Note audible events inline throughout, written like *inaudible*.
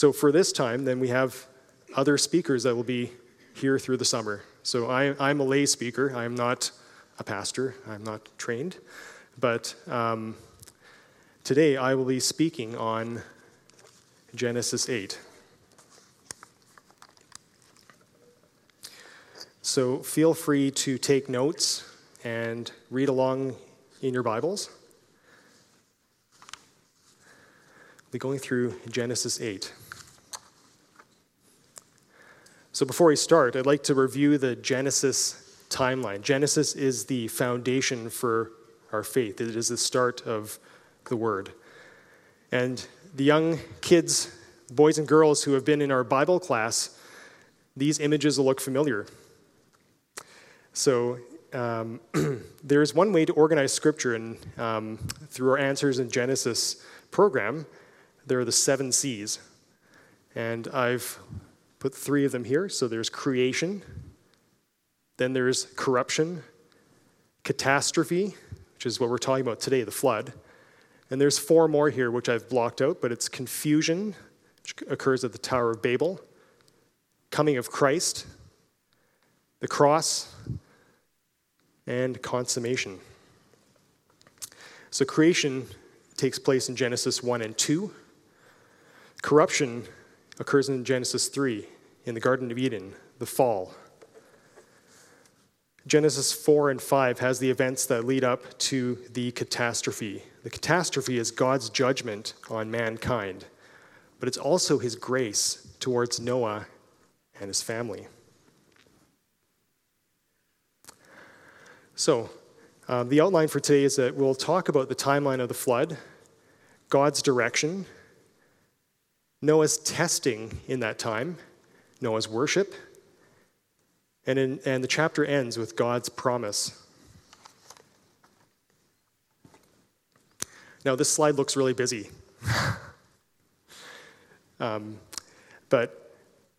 So for this time, then we have other speakers that will be here through the summer. So I, I'm a lay speaker. I'm not a pastor. I'm not trained. But um, today I will be speaking on Genesis 8. So feel free to take notes and read along in your Bibles. We'll be going through Genesis 8. So before we start, I'd like to review the Genesis timeline. Genesis is the foundation for our faith, it is the start of the Word. And the young kids, boys and girls who have been in our Bible class, these images will look familiar. So um, *clears throat* there's one way to organize Scripture, and um, through our Answers in Genesis program, there are the seven C's. And I've put three of them here. So there's creation, then there's corruption, catastrophe, which is what we're talking about today, the flood. And there's four more here, which I've blocked out, but it's confusion, which occurs at the Tower of Babel, coming of Christ, the cross, and consummation. So creation takes place in Genesis 1 and 2. Corruption occurs in Genesis 3 in the Garden of Eden, the fall. Genesis 4 and 5 has the events that lead up to the catastrophe. The catastrophe is God's judgment on mankind, but it's also his grace towards Noah and his family. So, um, the outline for today is that we'll talk about the timeline of the flood, God's direction, Noah's testing in that time, Noah's worship, and, in, and the chapter ends with God's promise. Now, this slide looks really busy. *laughs* um, but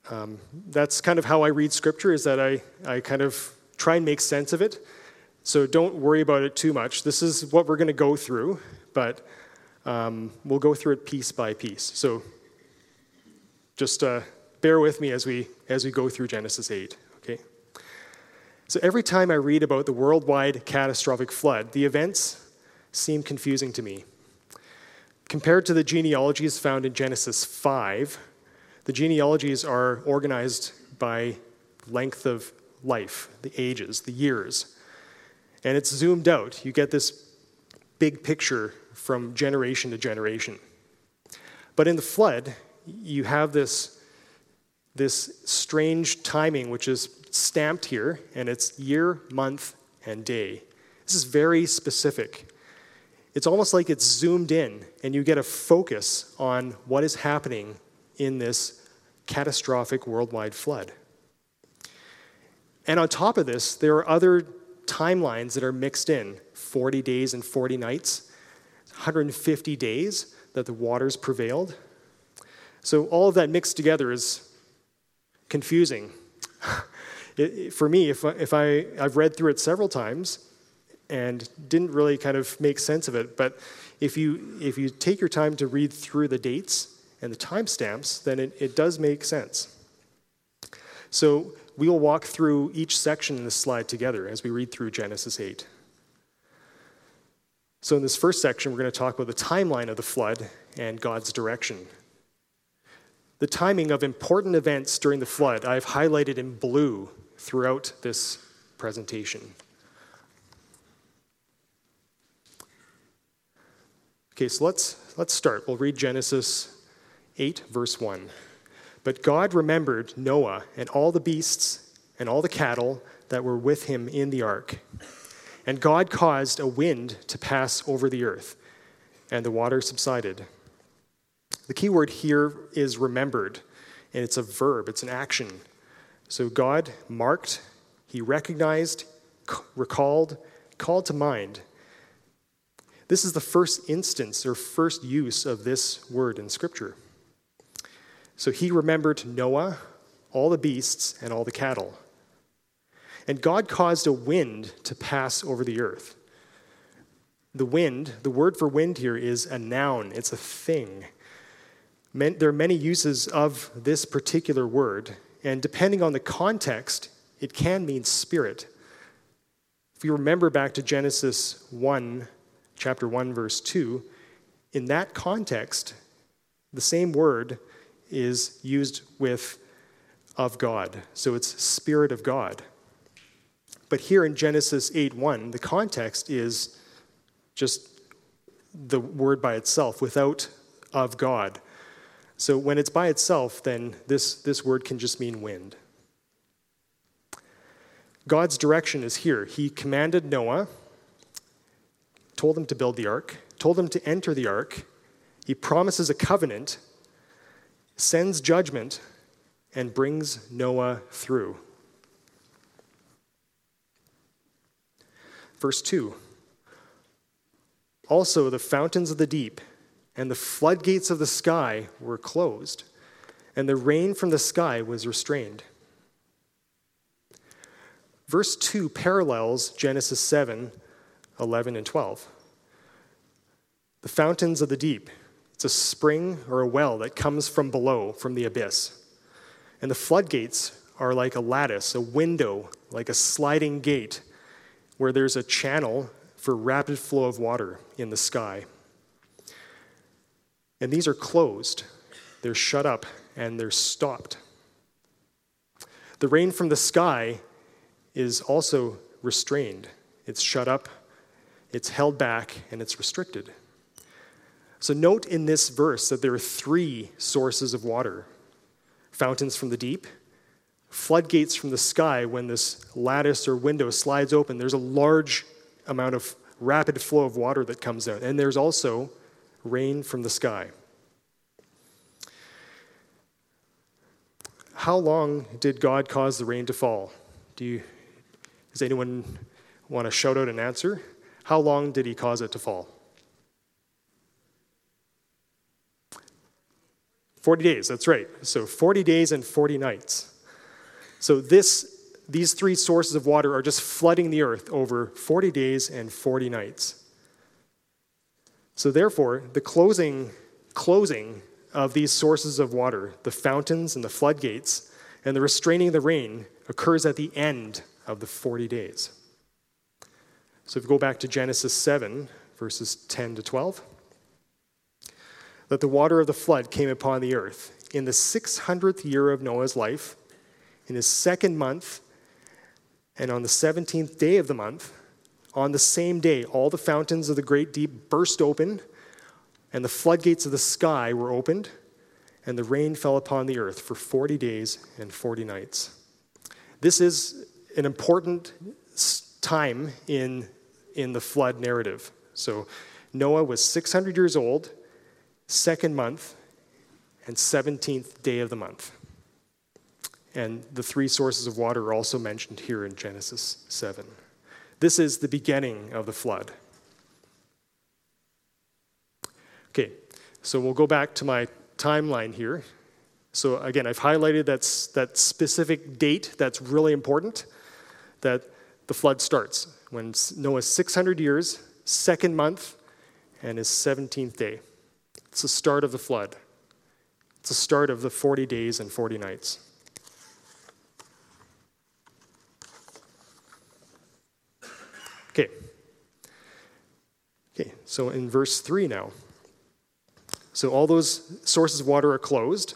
um, that's kind of how I read scripture, is that I, I kind of try and make sense of it. So don't worry about it too much. This is what we're going to go through, but um, we'll go through it piece by piece. So just uh, bear with me as we, as we go through Genesis 8, okay? So every time I read about the worldwide catastrophic flood, the events seem confusing to me. Compared to the genealogies found in Genesis 5, the genealogies are organized by length of life, the ages, the years. And it's zoomed out. You get this big picture from generation to generation. But in the flood, you have this, this strange timing, which is stamped here, and it's year, month, and day. This is very specific. It's almost like it's zoomed in, and you get a focus on what is happening in this catastrophic worldwide flood. And on top of this, there are other timelines that are mixed in 40 days and 40 nights, 150 days that the waters prevailed. So all of that mixed together is confusing. it, for me, if, if I, I've read through it several times and didn't really kind of make sense of it, but if you, if you take your time to read through the dates and the timestamps, then it, it does make sense. So we will walk through each section in this slide together as we read through Genesis 8. So, in this first section, we're going to talk about the timeline of the flood and God's direction. The timing of important events during the flood I've highlighted in blue throughout this presentation. Okay, so let's, let's start. We'll read Genesis 8, verse 1. But God remembered Noah and all the beasts and all the cattle that were with him in the ark. And God caused a wind to pass over the earth, and the water subsided. The key word here is remembered, and it's a verb, it's an action. So God marked, he recognized, recalled, called to mind. This is the first instance or first use of this word in Scripture. So he remembered Noah, all the beasts, and all the cattle. And God caused a wind to pass over the earth. The wind, the word for wind here is a noun, it's a thing. There are many uses of this particular word, and depending on the context, it can mean spirit. If you remember back to Genesis 1, chapter 1, verse 2, in that context, the same word is used with of God. So it's Spirit of God. But here in Genesis 8 1, the context is just the word by itself without of God. So when it's by itself, then this, this word can just mean wind. God's direction is here. He commanded Noah, told him to build the ark, told him to enter the ark. He promises a covenant, sends judgment, and brings Noah through. Verse 2 Also, the fountains of the deep and the floodgates of the sky were closed, and the rain from the sky was restrained. Verse 2 parallels Genesis 7 11 and 12. The fountains of the deep. It's a spring or a well that comes from below, from the abyss. And the floodgates are like a lattice, a window, like a sliding gate, where there's a channel for rapid flow of water in the sky. And these are closed, they're shut up, and they're stopped. The rain from the sky is also restrained, it's shut up, it's held back, and it's restricted. So, note in this verse that there are three sources of water fountains from the deep, floodgates from the sky when this lattice or window slides open. There's a large amount of rapid flow of water that comes out. And there's also rain from the sky. How long did God cause the rain to fall? Do you, does anyone want to shout out an answer? How long did he cause it to fall? 40 days, that's right. So 40 days and 40 nights. So this, these three sources of water are just flooding the earth over 40 days and 40 nights. So therefore, the closing, closing of these sources of water, the fountains and the floodgates, and the restraining of the rain occurs at the end of the 40 days. So if you go back to Genesis 7, verses 10 to 12 that the water of the flood came upon the earth. In the 600th year of Noah's life, in his second month, and on the 17th day of the month, on the same day, all the fountains of the great deep burst open, and the floodgates of the sky were opened, and the rain fell upon the earth for 40 days and 40 nights. This is an important time in, in the flood narrative. So, Noah was 600 years old second month, and 17th day of the month. And the three sources of water are also mentioned here in Genesis 7. This is the beginning of the flood. Okay, so we'll go back to my timeline here. So again, I've highlighted that's, that specific date that's really important that the flood starts when Noah's 600 years, second month, and his 17th day. It's the start of the flood. It's the start of the 40 days and 40 nights. Okay. Okay, so in verse 3 now. So all those sources of water are closed,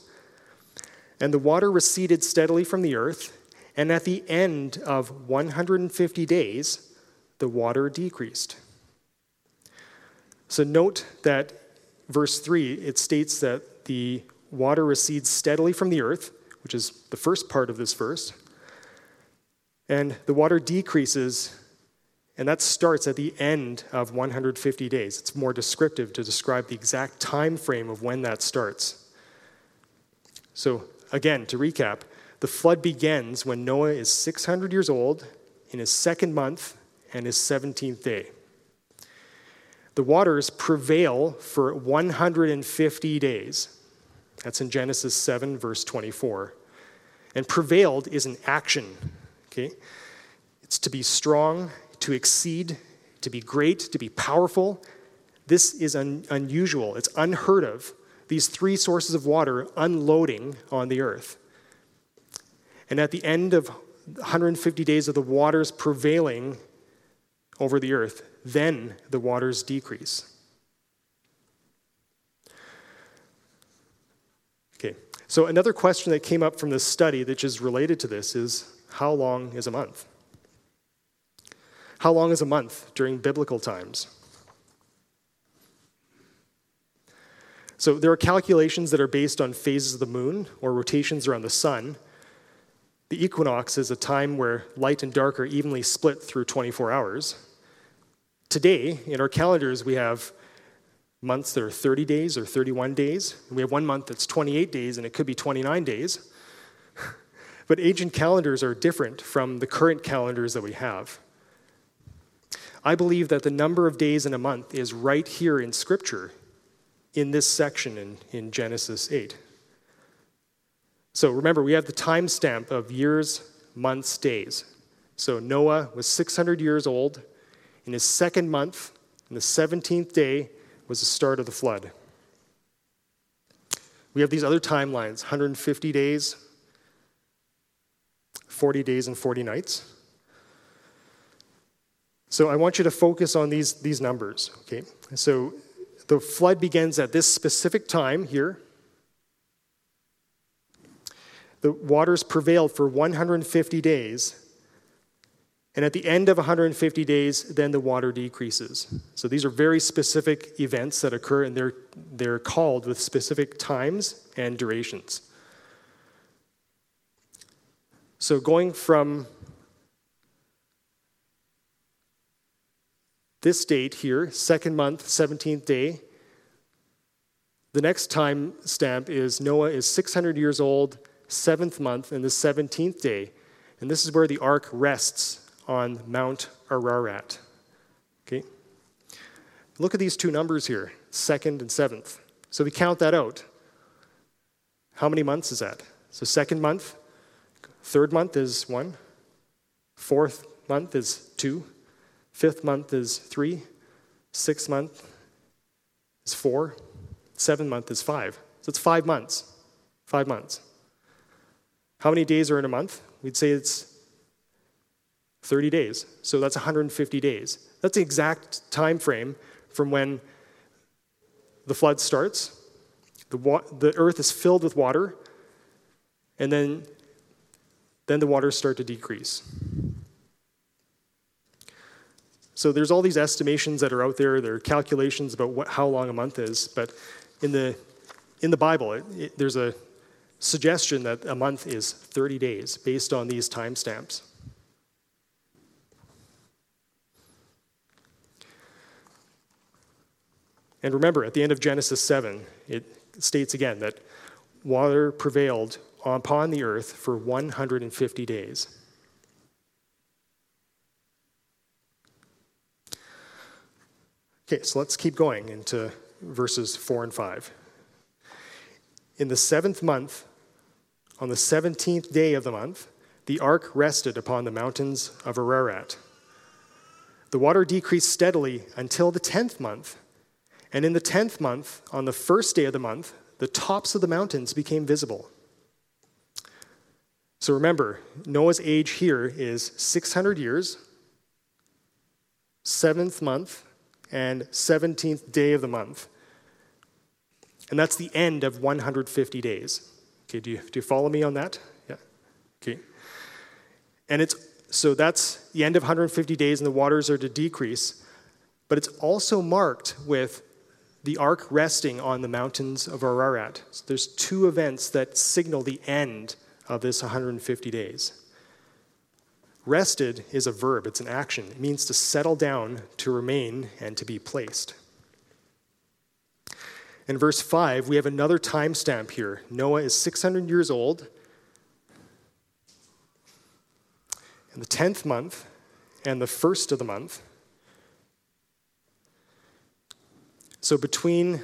and the water receded steadily from the earth, and at the end of 150 days, the water decreased. So note that verse 3, it states that the water recedes steadily from the earth, which is the first part of this verse, and the water decreases, and that starts at the end of 150 days. It's more descriptive to describe the exact time frame of when that starts. So, again, to recap, the flood begins when Noah is 600 years old in his second month and his 17th day the waters prevail for 150 days. That's in Genesis 7, verse 24. And prevailed is an action, okay? It's to be strong, to exceed, to be great, to be powerful. This is un- unusual, it's unheard of these three sources of water unloading on the earth. And at the end of 150 days of the waters prevailing over the earth, then the waters decrease. Okay, so another question that came up from this study, which is related to this, is how long is a month? How long is a month during biblical times? So there are calculations that are based on phases of the moon or rotations around the sun. The equinox is a time where light and dark are evenly split through 24 hours. Today, in our calendars, we have months that are 30 days or 31 days. We have one month that's 28 days, and it could be 29 days. *laughs* but ancient calendars are different from the current calendars that we have. I believe that the number of days in a month is right here in Scripture, in this section in, in Genesis 8. So remember, we have the timestamp of years, months, days. So Noah was 600 years old. In his second month, in the 17th day, was the start of the flood. We have these other timelines 150 days, 40 days, and 40 nights. So I want you to focus on these, these numbers, okay? So the flood begins at this specific time here. The waters prevailed for 150 days. And at the end of 150 days, then the water decreases. So these are very specific events that occur, and they're, they're called with specific times and durations. So going from this date here, second month, 17th day. The next time stamp is Noah is 600 years old, seventh month, and the 17th day. And this is where the ark rests on Mount Ararat. Okay? Look at these two numbers here, second and seventh. So we count that out. How many months is that? So, second month, third month is one, fourth month is two, Fifth month is three. Sixth month is four. Seventh month is five. So it's five months. Five months. How many days are in a month? We'd say it's 30 days. So that's 150 days. That's the exact time frame from when the flood starts. The, wa- the earth is filled with water, and then, then the waters start to decrease. So there's all these estimations that are out there. There are calculations about what, how long a month is, but in the in the Bible, it, it, there's a suggestion that a month is 30 days based on these timestamps. And remember, at the end of Genesis 7, it states again that water prevailed upon the earth for 150 days. Okay, so let's keep going into verses 4 and 5. In the seventh month, on the 17th day of the month, the ark rested upon the mountains of Ararat. The water decreased steadily until the 10th month. And in the 10th month, on the first day of the month, the tops of the mountains became visible. So remember, Noah's age here is 600 years, seventh month, and 17th day of the month. And that's the end of 150 days. Okay, do you, do you follow me on that? Yeah. Okay. And it's so that's the end of 150 days, and the waters are to decrease. But it's also marked with the ark resting on the mountains of Ararat. So there's two events that signal the end of this 150 days. Rested is a verb, it's an action. It means to settle down, to remain, and to be placed. In verse 5, we have another timestamp here. Noah is 600 years old. In the 10th month and the first of the month. So between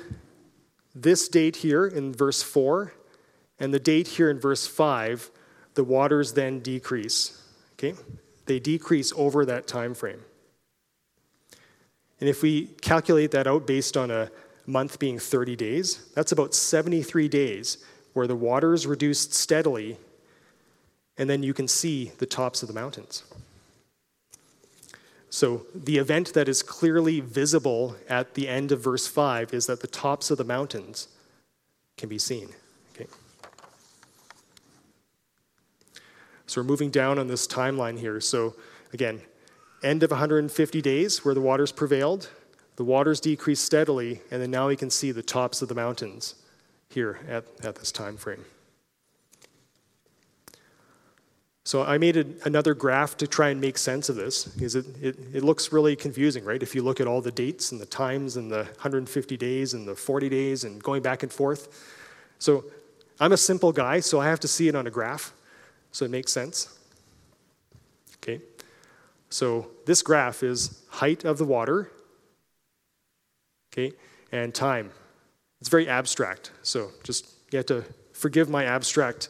this date here in verse 4 and the date here in verse 5, the waters then decrease. Okay? They decrease over that time frame. And if we calculate that out based on a, month being 30 days, that's about 73 days where the water is reduced steadily, and then you can see the tops of the mountains. So, the event that is clearly visible at the end of verse 5 is that the tops of the mountains can be seen. Okay. So, we're moving down on this timeline here. So, again, end of 150 days where the waters prevailed, the waters decreased steadily, and then now we can see the tops of the mountains here at, at this time frame. So I made a, another graph to try and make sense of this because it, it, it, looks really confusing, right? If you look at all the dates and the times and the 150 days and the 40 days and going back and forth. So I'm a simple guy, so I have to see it on a graph so it makes sense. Okay? So this graph is height of the water, okay, and time. It's very abstract, so just you have to forgive my abstract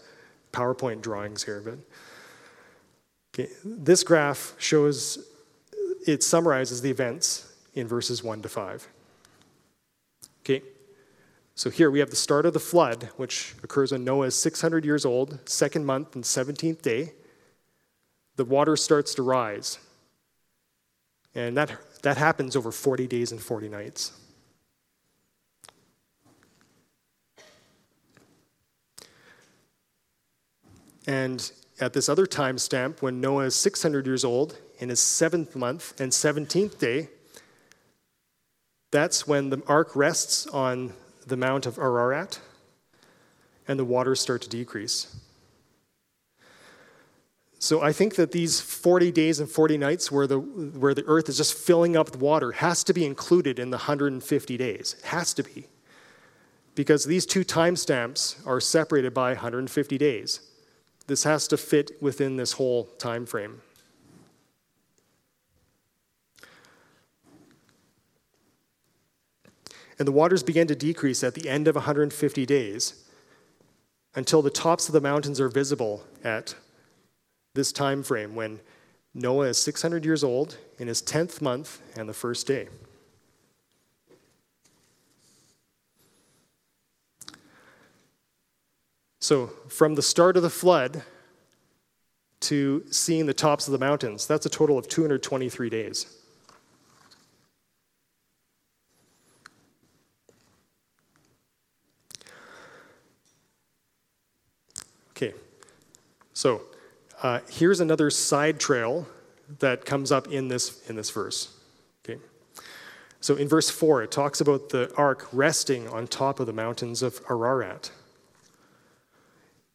PowerPoint drawings here, but Okay, this graph shows, it summarizes the events in verses 1 to 5. Okay, so here we have the start of the flood, which occurs when Noah is 600 years old, second month and 17th day. The water starts to rise. And that, that happens over 40 days and 40 nights. And at this other time stamp, when Noah is 600 years old, in his seventh month and 17th day, that's when the ark rests on the Mount of Ararat and the waters start to decrease. So I think that these 40 days and 40 nights where the, where the earth is just filling up with water has to be included in the 150 days. It has to be. Because these two timestamps are separated by 150 days. This has to fit within this whole time frame. And the waters began to decrease at the end of 150 days until the tops of the mountains are visible at this time frame when Noah is 600 years old in his 10th month and the first day. So, from the start of the flood to seeing the tops of the mountains, that's a total of 223 days. Okay, so uh, here's another side trail that comes up in this, in this verse. Okay. So in verse 4, it talks about the ark resting on top of the mountains of Ararat.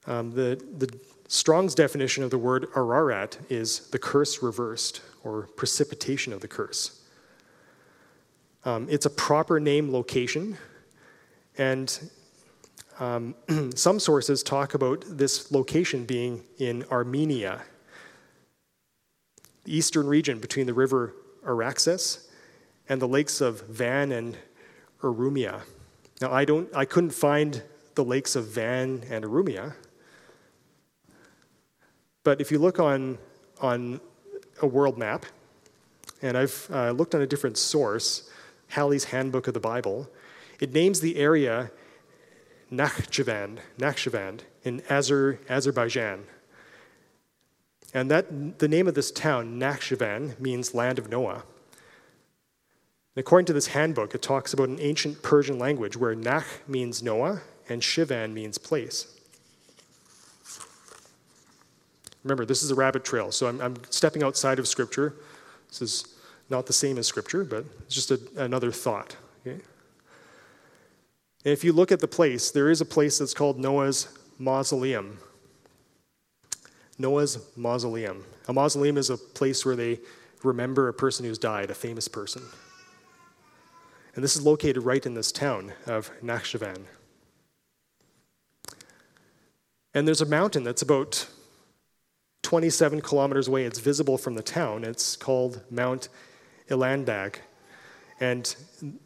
Um, the, the Strong's definition of the word Ararat is the curse reversed, or precipitation of the curse. Um, it's a proper name location, and um, *clears throat* some sources talk about this location being in Armenia, the eastern region between the river Araxes and the lakes of Van and Urumia. Now, I, don't, I couldn't find the lakes of Van and Urumia, but if you look on, on a world map, and I've uh, looked on a different source, Halley's Handbook of the Bible, it names the area Nakhchivan, Nakhchivan in Azer, Azerbaijan. And that, the name of this town, Nakhchivan, means land of Noah. And according to this handbook, it talks about an ancient Persian language where Nach means Noah and Shivan means place. Remember, this is a rabbit trail, so I'm, I'm stepping outside of Scripture. This is not the same as Scripture, but it's just a, another thought. Okay? And if you look at the place, there is a place that's called Noah's Mausoleum. Noah's Mausoleum. A mausoleum is a place where they remember a person who's died, a famous person. And this is located right in this town of Nakhchivan. And there's a mountain that's about 27 kilometers away. It's visible from the town. It's called Mount Elandag. And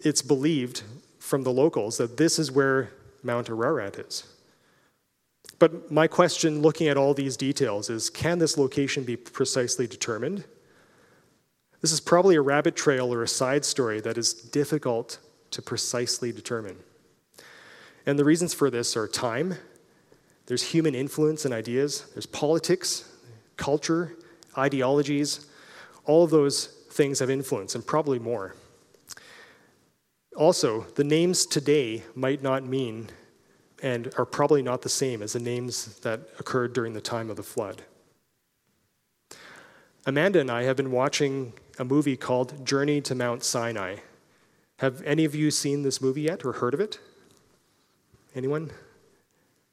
it's believed from the locals that this is where Mount Ararat is. But my question, looking at all these details, is can this location be precisely determined? This is probably a rabbit trail or a side story that is difficult to precisely determine. And the reasons for this are time, there's human influence and ideas, there's politics, culture, ideologies. All of those things have influence, and probably more. Also, the names today might not mean and are probably not the same as the names that occurred during the time of the flood. Amanda and I have been watching a movie called Journey to Mount Sinai. Have any of you seen this movie yet or heard of it? Anyone?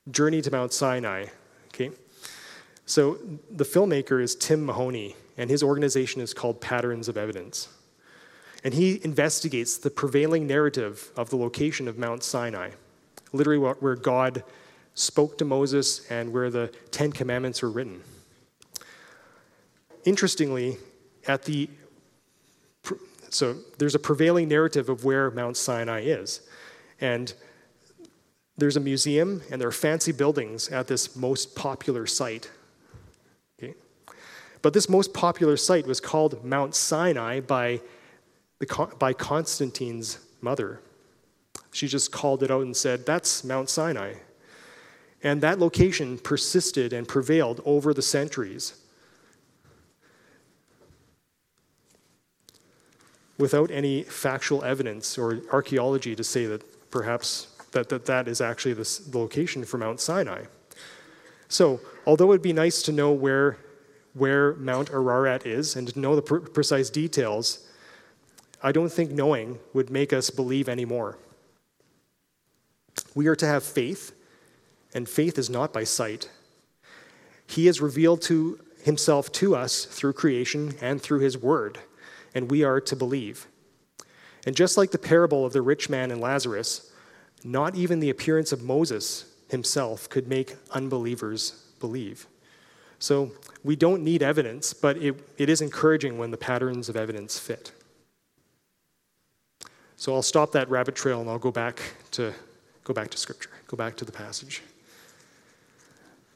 Journey to Mount Sinai. Okay. So the filmmaker is Tim Mahoney, and his organization is called Patterns of Evidence. And he investigates the prevailing narrative of the location of Mount Sinai, literally where God spoke to Moses and where the Ten Commandments were written. Interestingly, at the so there's a prevailing narrative of where Mount Sinai is. And there's a museum and there are fancy buildings at this most popular site. But this most popular site was called Mount Sinai by, the, by Constantine's mother. She just called it out and said, That's Mount Sinai. And that location persisted and prevailed over the centuries. without any factual evidence or archaeology to say that perhaps that that, that is actually the, location for Mount Sinai. So, although it would be nice to know where, where Mount Ararat is and to know the pr- precise details, I don't think knowing would make us believe anymore. We are to have faith, and faith is not by sight. He has revealed to himself to us through creation and through his word and we are to believe. And just like the parable of the rich man and Lazarus, not even the appearance of Moses himself could make unbelievers believe. So we don't need evidence, but it, it is encouraging when the patterns of evidence fit. So I'll stop that rabbit trail and I'll go back to go back to scripture, go back to the passage.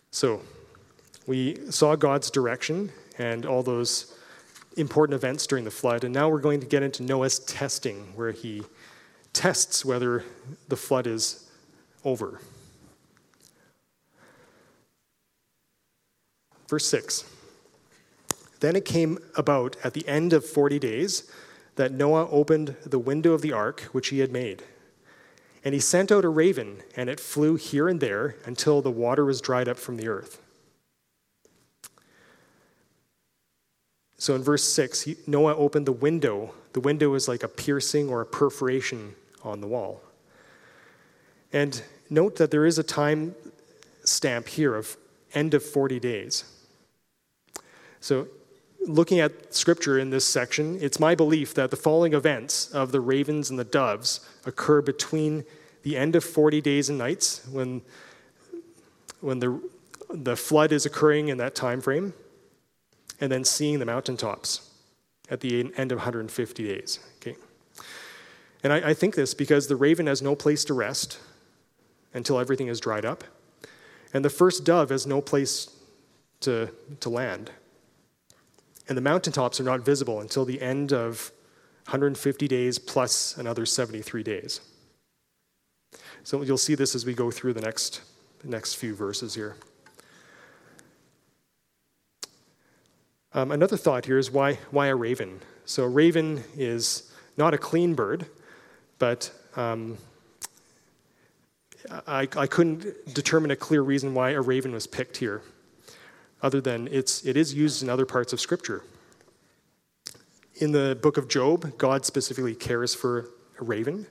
So we saw God's direction and all those important events during the flood. And now we're going to get into Noah's testing, where he tests whether the flood is over. Verse 6 Then it came about at the end of 40 days that Noah opened the window of the ark which he had made. And he sent out a raven, and it flew here and there until the water was dried up from the earth. So in verse 6, he, Noah opened the window. The window is like a piercing or a perforation on the wall. And note that there is a time stamp here of end of 40 days. So, looking at scripture in this section, it's my belief that the following events of the ravens and the doves occur between the end of 40 days and nights when, when the, the flood is occurring in that time frame and then seeing the mountaintops at the end of 150 days. Okay. And I, I think this because the raven has no place to rest until everything is dried up, and the first dove has no place to, to land. And the mountaintops are not visible until the end of 150 days plus another 73 days. So you'll see this as we go through the next, the next few verses here. Um, another thought here is why, why a raven? So, a raven is not a clean bird, but um, I, I couldn't determine a clear reason why a raven was picked here, other than it's, it is used in other parts of Scripture. In the book of Job, God specifically cares for a raven.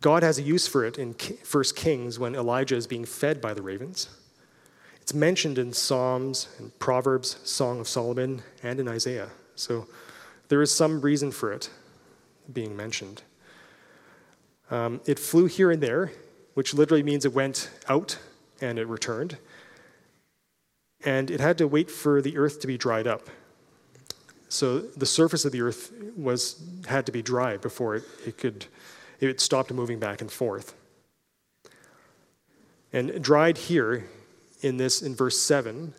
God has a use for it in First Kings when Elijah is being fed by the ravens. It's mentioned in Psalms and Proverbs, Song of Solomon, and in Isaiah. So there is some reason for it being mentioned. Um, it flew here and there, which literally means it went out and it returned. And it had to wait for the earth to be dried up. So the surface of the earth was had to be dry before it, it could it stopped moving back and forth. And dried here in this in verse 7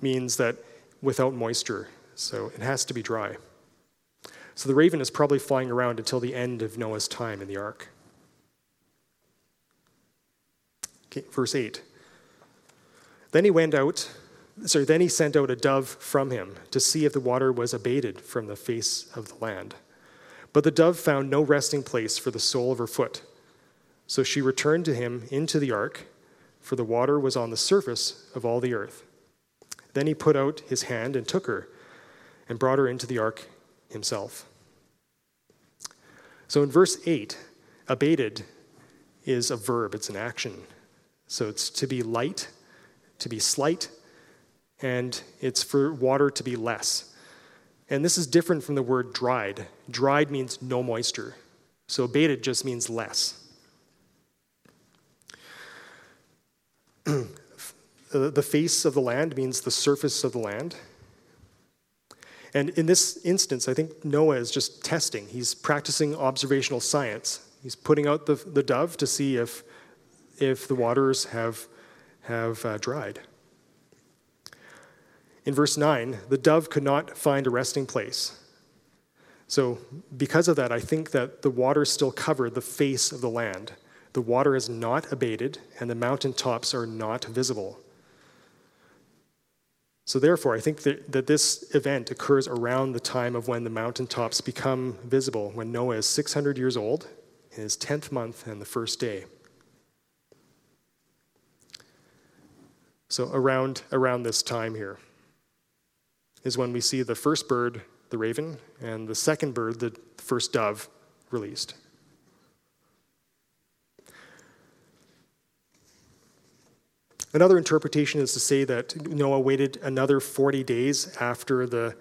means that without moisture, so it has to be dry. So the raven is probably flying around until the end of Noah's time in the ark. Okay, verse 8. Then he went out, then he sent out a dove from him to see if the water was abated from the face of the land. But the dove found no resting place for the sole of her foot. So she returned to him into the ark, for the water was on the surface of all the earth. Then he put out his hand and took her and brought her into the ark himself. So in verse 8, abated is a verb, it's an action. So it's to be light, to be slight, and it's for water to be less. And this is different from the word dried. Dried means no moisture. So abated just means less. *clears throat* the face of the land means the surface of the land. And in this instance, I think Noah is just testing. He's practicing observational science. He's putting out the, the dove to see if, if the waters have, have uh, dried. In verse 9, the dove could not find a resting place. So, because of that, I think that the waters still covered the face of the land. The water is not abated, and the mountain tops are not visible. So, therefore, I think that, that this event occurs around the time of when the mountaintops become visible, when Noah is 600 years old, in his 10th month and the first day. So, around, around this time here is when we see the first bird, the raven, and the second bird, the first dove, released. Another interpretation is to say that Noah waited another 40 days after the,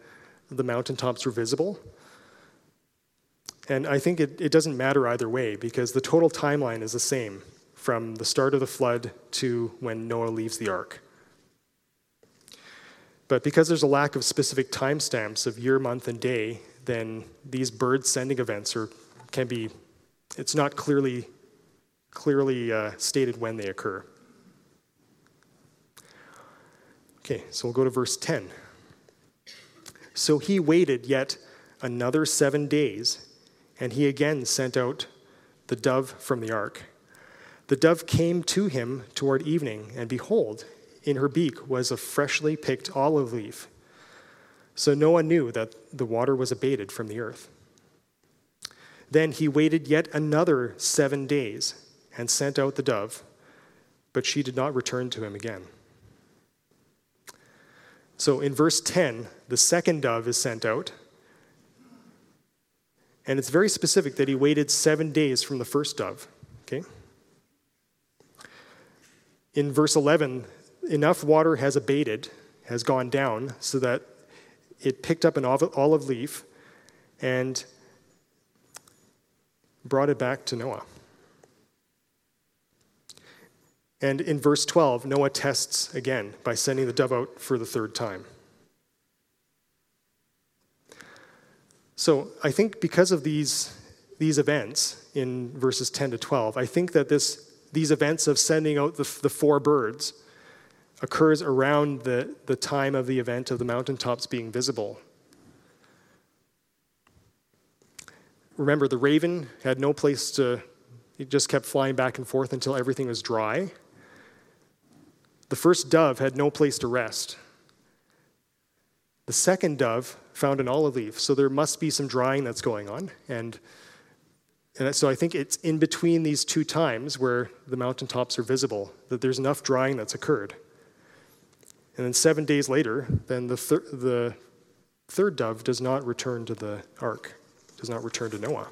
the mountaintops were visible. And I think it, it doesn't matter either way because the total timeline is the same from the start of the flood to when Noah leaves the ark. But because there's a lack of specific timestamps of year, month, and day, then these bird sending events are, can be, it's not clearly, clearly uh, stated when they occur. Okay, so we'll go to verse 10. So he waited yet another seven days, and he again sent out the dove from the ark. The dove came to him toward evening, and behold, in her beak was a freshly picked olive leaf. So Noah knew that the water was abated from the earth. Then he waited yet another seven days and sent out the dove, but she did not return to him again. So in verse 10, the second dove is sent out. And it's very specific that he waited seven days from the first dove. Okay? In verse 11, enough water has abated, has gone down, so that it picked up an olive leaf and brought it back to Noah. And in verse 12, Noah tests again by sending the dove out for the third time. So I think because of these, these events in verses 10 to 12, I think that this, these events of sending out the, the four birds occurs around the, the time of the event of the mountaintops being visible. Remember, the raven had no place to, it just kept flying back and forth until everything was dry. The first dove had no place to rest. The second dove found an olive leaf, so there must be some drying that's going on. And, and so I think it's in between these two times where the mountaintops are visible that there's enough drying that's occurred. And then seven days later, then the, thir- the third dove does not return to the ark, does not return to Noah.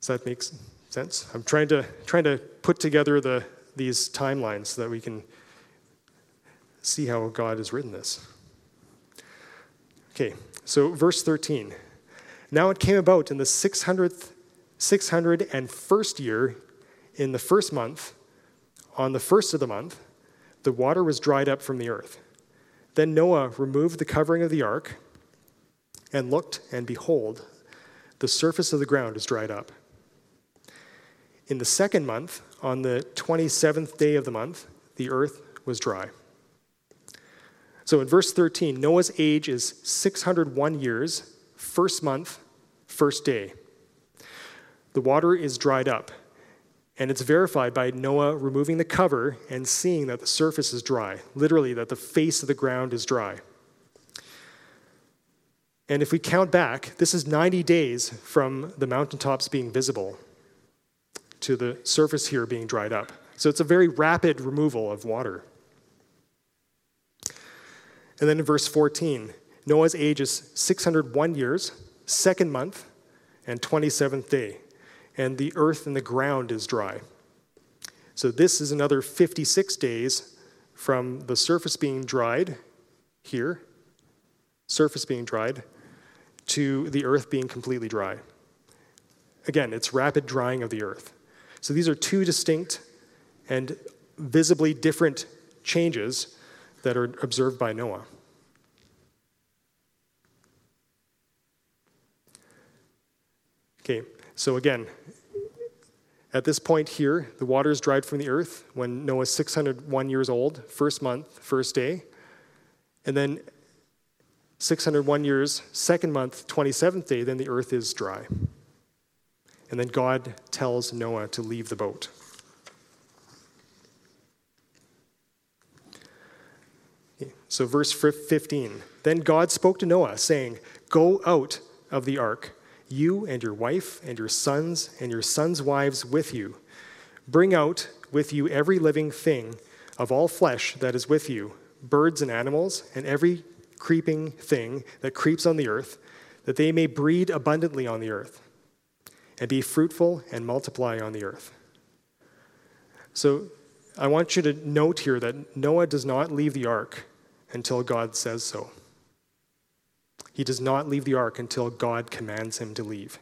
Does that make sense? I'm trying to, trying to put together the, these timelines so that we can see how God has written this. Okay, so verse 13. Now it came about in the 600th, 601st year, in the first month, on the first of the month, the water was dried up from the earth. Then Noah removed the covering of the ark and looked, and behold, the surface of the ground is dried up. In the second month, on the 27th day of the month, the earth was dry. So in verse 13, Noah's age is 601 years, first month, first day. The water is dried up, and it's verified by Noah removing the cover and seeing that the surface is dry, literally, that the face of the ground is dry. And if we count back, this is 90 days from the mountaintops being visible to the surface here being dried up. So it's a very rapid removal of water. And then in verse 14, Noah's age is 601 years, second month, and 27th day. And the earth and the ground is dry. So this is another 56 days from the surface being dried here, surface being dried, to the earth being completely dry. Again, it's rapid drying of the earth. So these are two distinct and visibly different changes that are observed by Noah. Okay, so again, at this point here, the water is dried from the earth when Noah's 601 years old, first month, first day. And then 601 years, second month, 27th day, then the earth is dry. And then God tells Noah to leave the boat. So, verse 15 Then God spoke to Noah, saying, Go out of the ark, you and your wife and your sons and your sons' wives with you. Bring out with you every living thing of all flesh that is with you, birds and animals, and every creeping thing that creeps on the earth, that they may breed abundantly on the earth, and be fruitful and multiply on the earth. So, I want you to note here that Noah does not leave the ark until God says so. He does not leave the ark until God commands him to leave.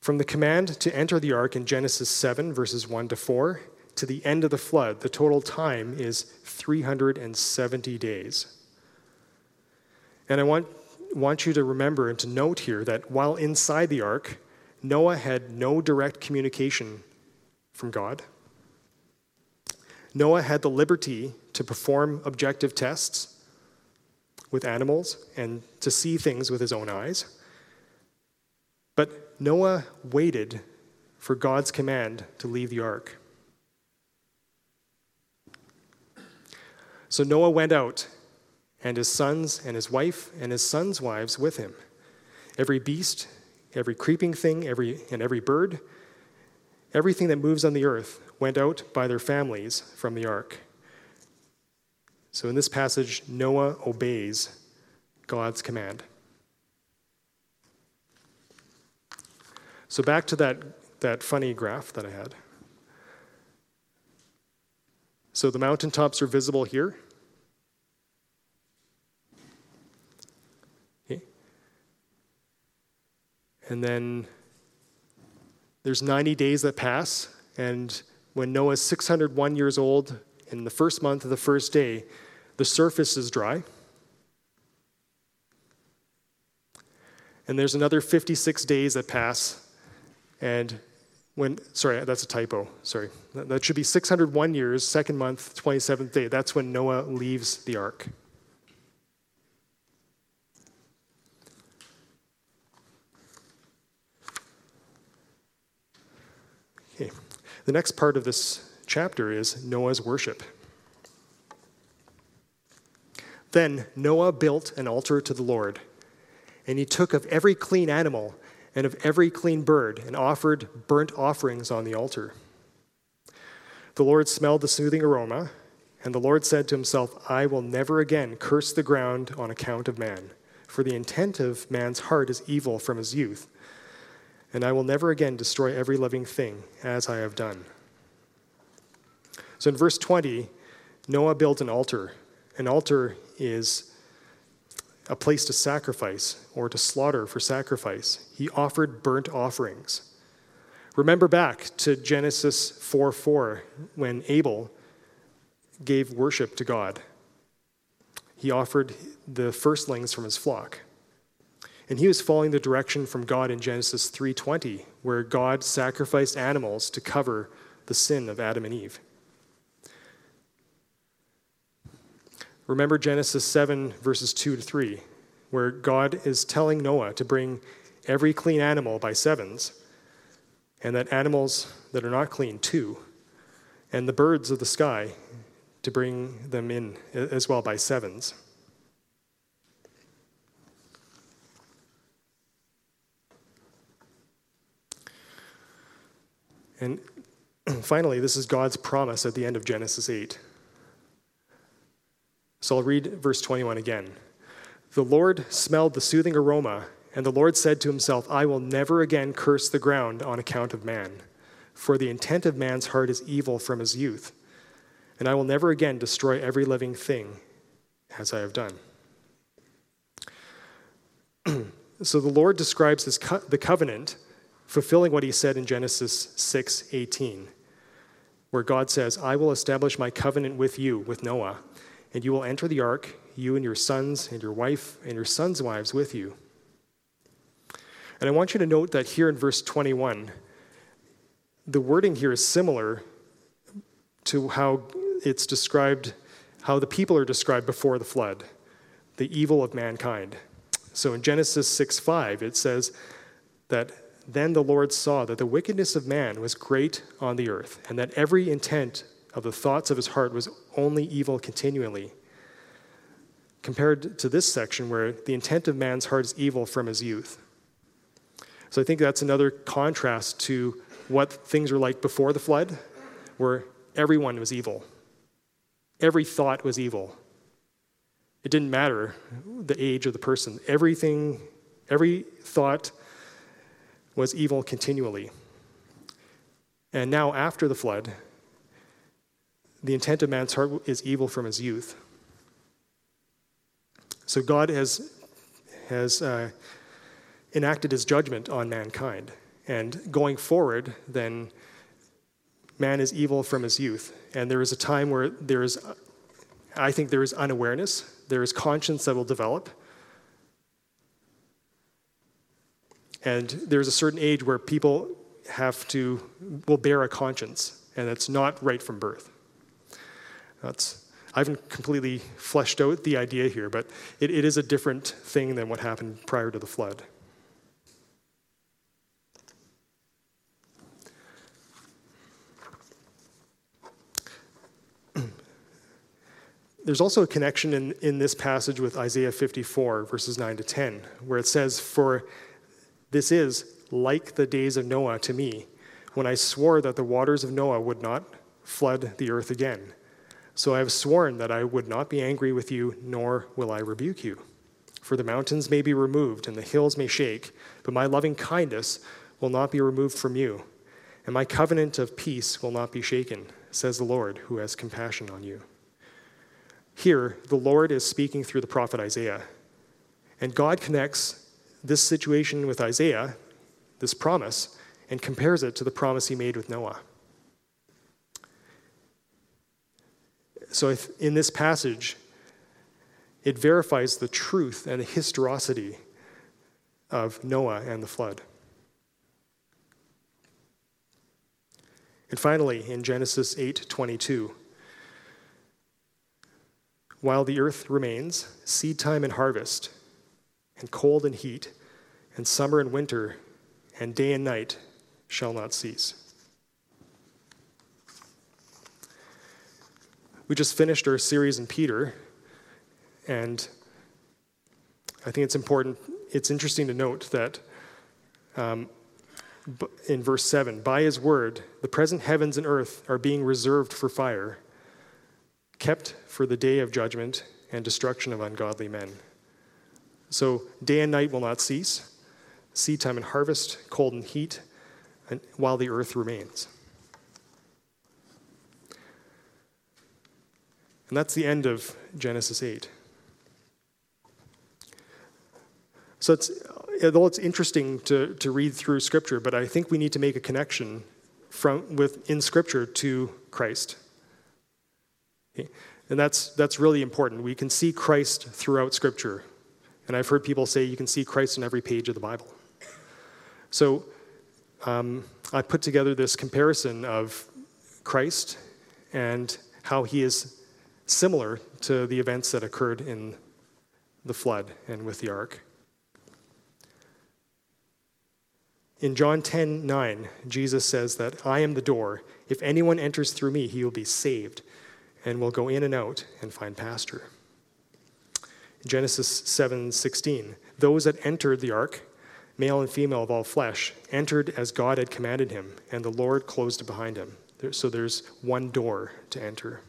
From the command to enter the ark in Genesis 7, verses 1 to 4, to the end of the flood, the total time is 370 days. And I want, want you to remember and to note here that while inside the ark, Noah had no direct communication from God. Noah had the liberty to perform objective tests with animals and to see things with his own eyes. But Noah waited for God's command to leave the ark. So Noah went out, and his sons and his wife and his sons' wives with him. Every beast, every creeping thing, every, and every bird, everything that moves on the earth went out by their families from the ark. So in this passage, Noah obeys God's command. So back to that, that funny graph that I had. So the mountaintops are visible here. Okay. And then there's 90 days that pass, and when Noah's 601 years old, in the first month of the first day, the surface is dry. And there's another 56 days that pass, and when, sorry, that's a typo, sorry. That should be 601 years, second month, 27th day. That's when Noah leaves the ark. Okay. The next part of this chapter is Noah's worship. Then Noah built an altar to the Lord, and he took of every clean animal and of every clean bird and offered burnt offerings on the altar. The Lord smelled the soothing aroma, and the Lord said to himself, I will never again curse the ground on account of man, for the intent of man's heart is evil from his youth and I will never again destroy every living thing as I have done. So in verse 20, Noah built an altar. An altar is a place to sacrifice or to slaughter for sacrifice. He offered burnt offerings. Remember back to Genesis 4 4 when Abel gave worship to God. He offered the firstlings from his flock. And he was following the direction from God in Genesis 3:20, where God sacrificed animals to cover the sin of Adam and Eve. Remember Genesis 7, verses 2 to 3, where God is telling Noah to bring every clean animal by sevens, and that animals that are not clean, two, and the birds of the sky to bring them in as well by sevens. And *clears throat* finally, this is God's promise at the end of Genesis 8. So I'll read verse 21 again. The Lord smelled the soothing aroma, and the Lord said to himself, I will never again curse the ground on account of man, for the intent of man's heart is evil from his youth, and I will never again destroy every living thing as I have done. *clears throat* so the Lord describes co- the covenant fulfilling what he said in Genesis 6:18, where God says, "I will establish my covenant with you, with Noah, and you will enter the ark, you and your sons and your wife and your sons' wives with you." And I want you to note that here in verse 21, the wording here is similar to how it's described, how the people are described before the flood, the evil of mankind. So in Genesis 6 5, it says that then the Lord saw that the wickedness of man was great on the earth, and that every intent of the thoughts of his heart was only evil continually. Compared to this section, where the intent of man's heart is evil from his youth. So I think that's another contrast to what things were like before the flood, where everyone was evil. Every thought was evil. It didn't matter the age of the person. Everything, every thought, was evil continually. And now, after the flood, the intent of man's heart is evil from his youth. So God has, has uh, enacted his judgment on mankind. And going forward, then, man is evil from his youth. And there is a time where there is, I think there is unawareness, there is conscience that will develop, And there's a certain age where people have to, will bear a conscience, and it's not right from birth. That's, I haven't completely fleshed out the idea here, but it, it is a different thing than what happened prior to the flood. *clears throat* There's also a connection in, in this passage with Isaiah 54, verses 9 to 10, where it says, For this is like the days of Noah to me, when I swore that the waters of Noah would not flood the earth again. So I have sworn that I would not be angry with you, nor will I rebuke you. For the mountains may be removed and the hills may shake, but my loving kindness will not be removed from you, and my covenant of peace will not be shaken, says the Lord, who has compassion on you. Here, the Lord is speaking through the prophet Isaiah, and God connects this situation with Isaiah, this promise, and compares it to the promise he made with Noah. So, in this passage, it verifies the truth and the historicity of Noah and the flood. And finally, in Genesis 8:22, while the earth remains, seed time and harvest, and cold and heat, and summer and winter, and day and night shall not cease. We just finished our series in Peter, and I think it's important, it's interesting to note that um, in verse 7 by his word, the present heavens and earth are being reserved for fire, kept for the day of judgment and destruction of ungodly men. So day and night will not cease, seed time and harvest, cold and heat, and while the earth remains. And that's the end of Genesis 8. So it's, although it's interesting to, to read through Scripture, but I think we need to make a connection from, with, in Scripture to Christ. Okay? And that's, that's really important. We can see Christ throughout Scripture. And I've heard people say you can see Christ in every page of the Bible. So um, I put together this comparison of Christ and how he is similar to the events that occurred in the flood and with the ark. In John 10 9, Jesus says that I am the door. If anyone enters through me, he will be saved and will go in and out and find pasture. Genesis 7 16, those that entered the ark, male and female of all flesh, entered as God had commanded him, and the Lord closed behind him. So there's one door to enter.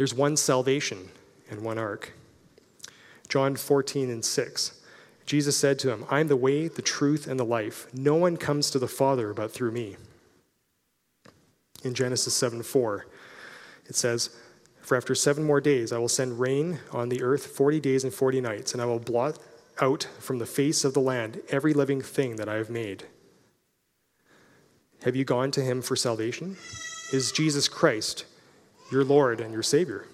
There's one salvation and one ark. John 14 and 6. Jesus said to him, I am the way, the truth, and the life. No one comes to the Father but through me. In Genesis 7 4, it says, For after seven more days I will send rain on the earth 40 days and 40 nights, and I will blot out from the face of the land every living thing that I have made. Have you gone to him for salvation? Is Jesus Christ your Lord and your Savior?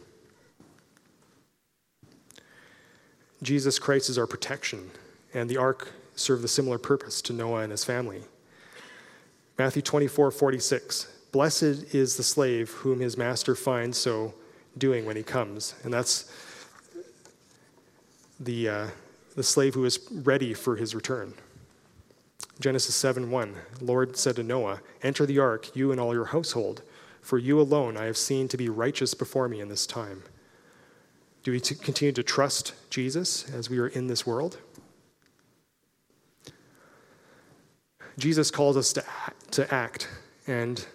Jesus Christ is our protection and the ark served a similar purpose to Noah and his family. Matthew 24, 46. Blessed is the slave whom his master finds so doing when he comes. And that's the, uh, the slave who is ready for his return. Genesis 7 1. Lord said to Noah, Enter the ark, you and all your household, for you alone I have seen to be righteous before me in this time. Do we continue to trust Jesus as we are in this world? Jesus calls us to act, to act. and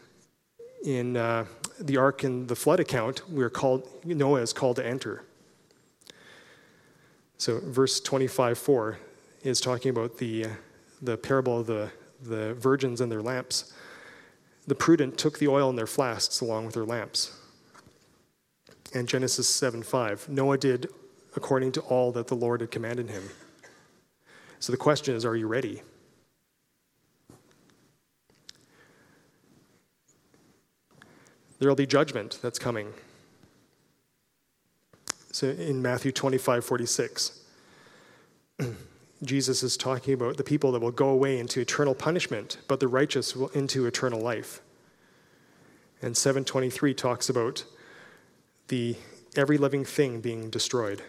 in uh, the ark and the flood account, we're called Noah is called to enter. So verse 25, 4 is talking about the, the parable of the, the virgins and their lamps. The prudent took the oil in their flasks along with their lamps. And Genesis 7 5, Noah did according to all that the Lord had commanded him. So the question is, are you ready? there will be judgment that's coming. So in Matthew 25, 46, *clears throat* Jesus is talking about the people that will go away into eternal punishment, but the righteous will into eternal life. And 723 talks about the every living thing being destroyed.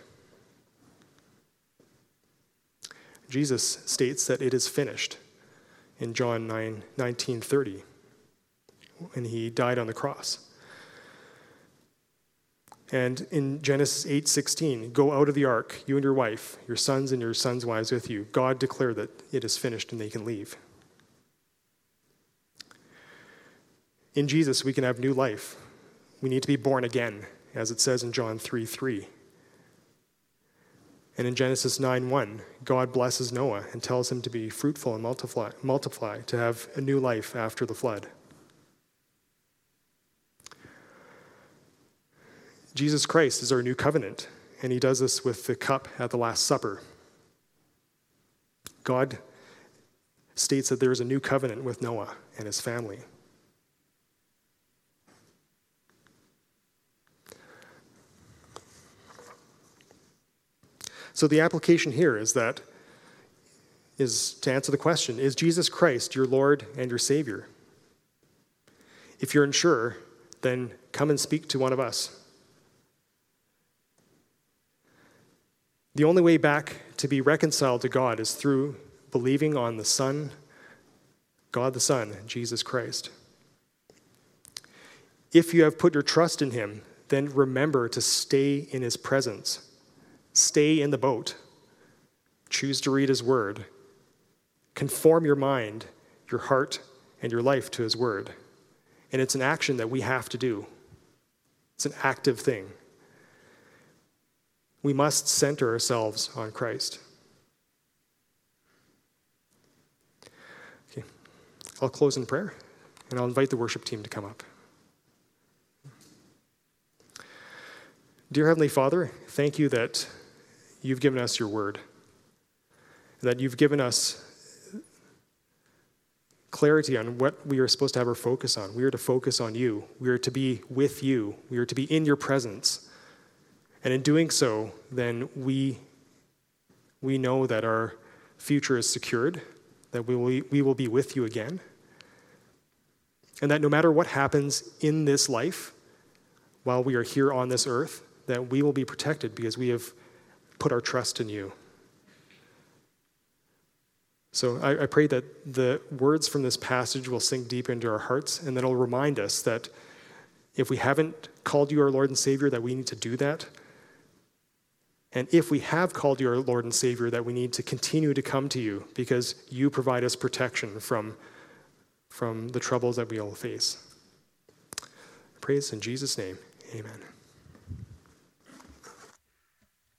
Jesus states that it is finished in John 9, 19, 30 and he died on the cross. And in Genesis 8:16, go out of the ark, you and your wife, your sons and your sons' wives with you. God declared that it is finished and they can leave. In Jesus, we can have new life. We need to be born again, as it says in John 3 3. And in Genesis 9 1, God blesses Noah and tells him to be fruitful and multiply, multiply, to have a new life after the flood. Jesus Christ is our new covenant, and he does this with the cup at the Last Supper. God states that there is a new covenant with Noah and his family. So the application here is that is to answer the question, is Jesus Christ your Lord and your Savior? If you're unsure, then come and speak to one of us. The only way back to be reconciled to God is through believing on the Son, God the Son, Jesus Christ. If you have put your trust in Him, then remember to stay in His presence. Stay in the boat. Choose to read His Word. Conform your mind, your heart, and your life to His Word. And it's an action that we have to do, it's an active thing we must center ourselves on Christ. Okay, I'll close in prayer and I'll invite the worship team to come up. Dear Heavenly Father, thank you that you've given us your word, that you've given us clarity on what we are supposed to have our focus on. We are to focus on you, we are to be with you, we are to be in your presence. And in doing so, then we, we know that our future is secured, that we will, we will be with you again, and that no matter what happens in this life, while we are here on this earth, that we will be protected because we have put our trust in you. So I, I, pray that the words from this passage will sink deep into our hearts and that it'll remind us that if we haven't called you our Lord and Savior, that we need to do that. And if we have called you our Lord and Savior, that we need to continue to come to you because you provide us protection from, from the troubles that we all face. Praise in Jesus' name. Amen.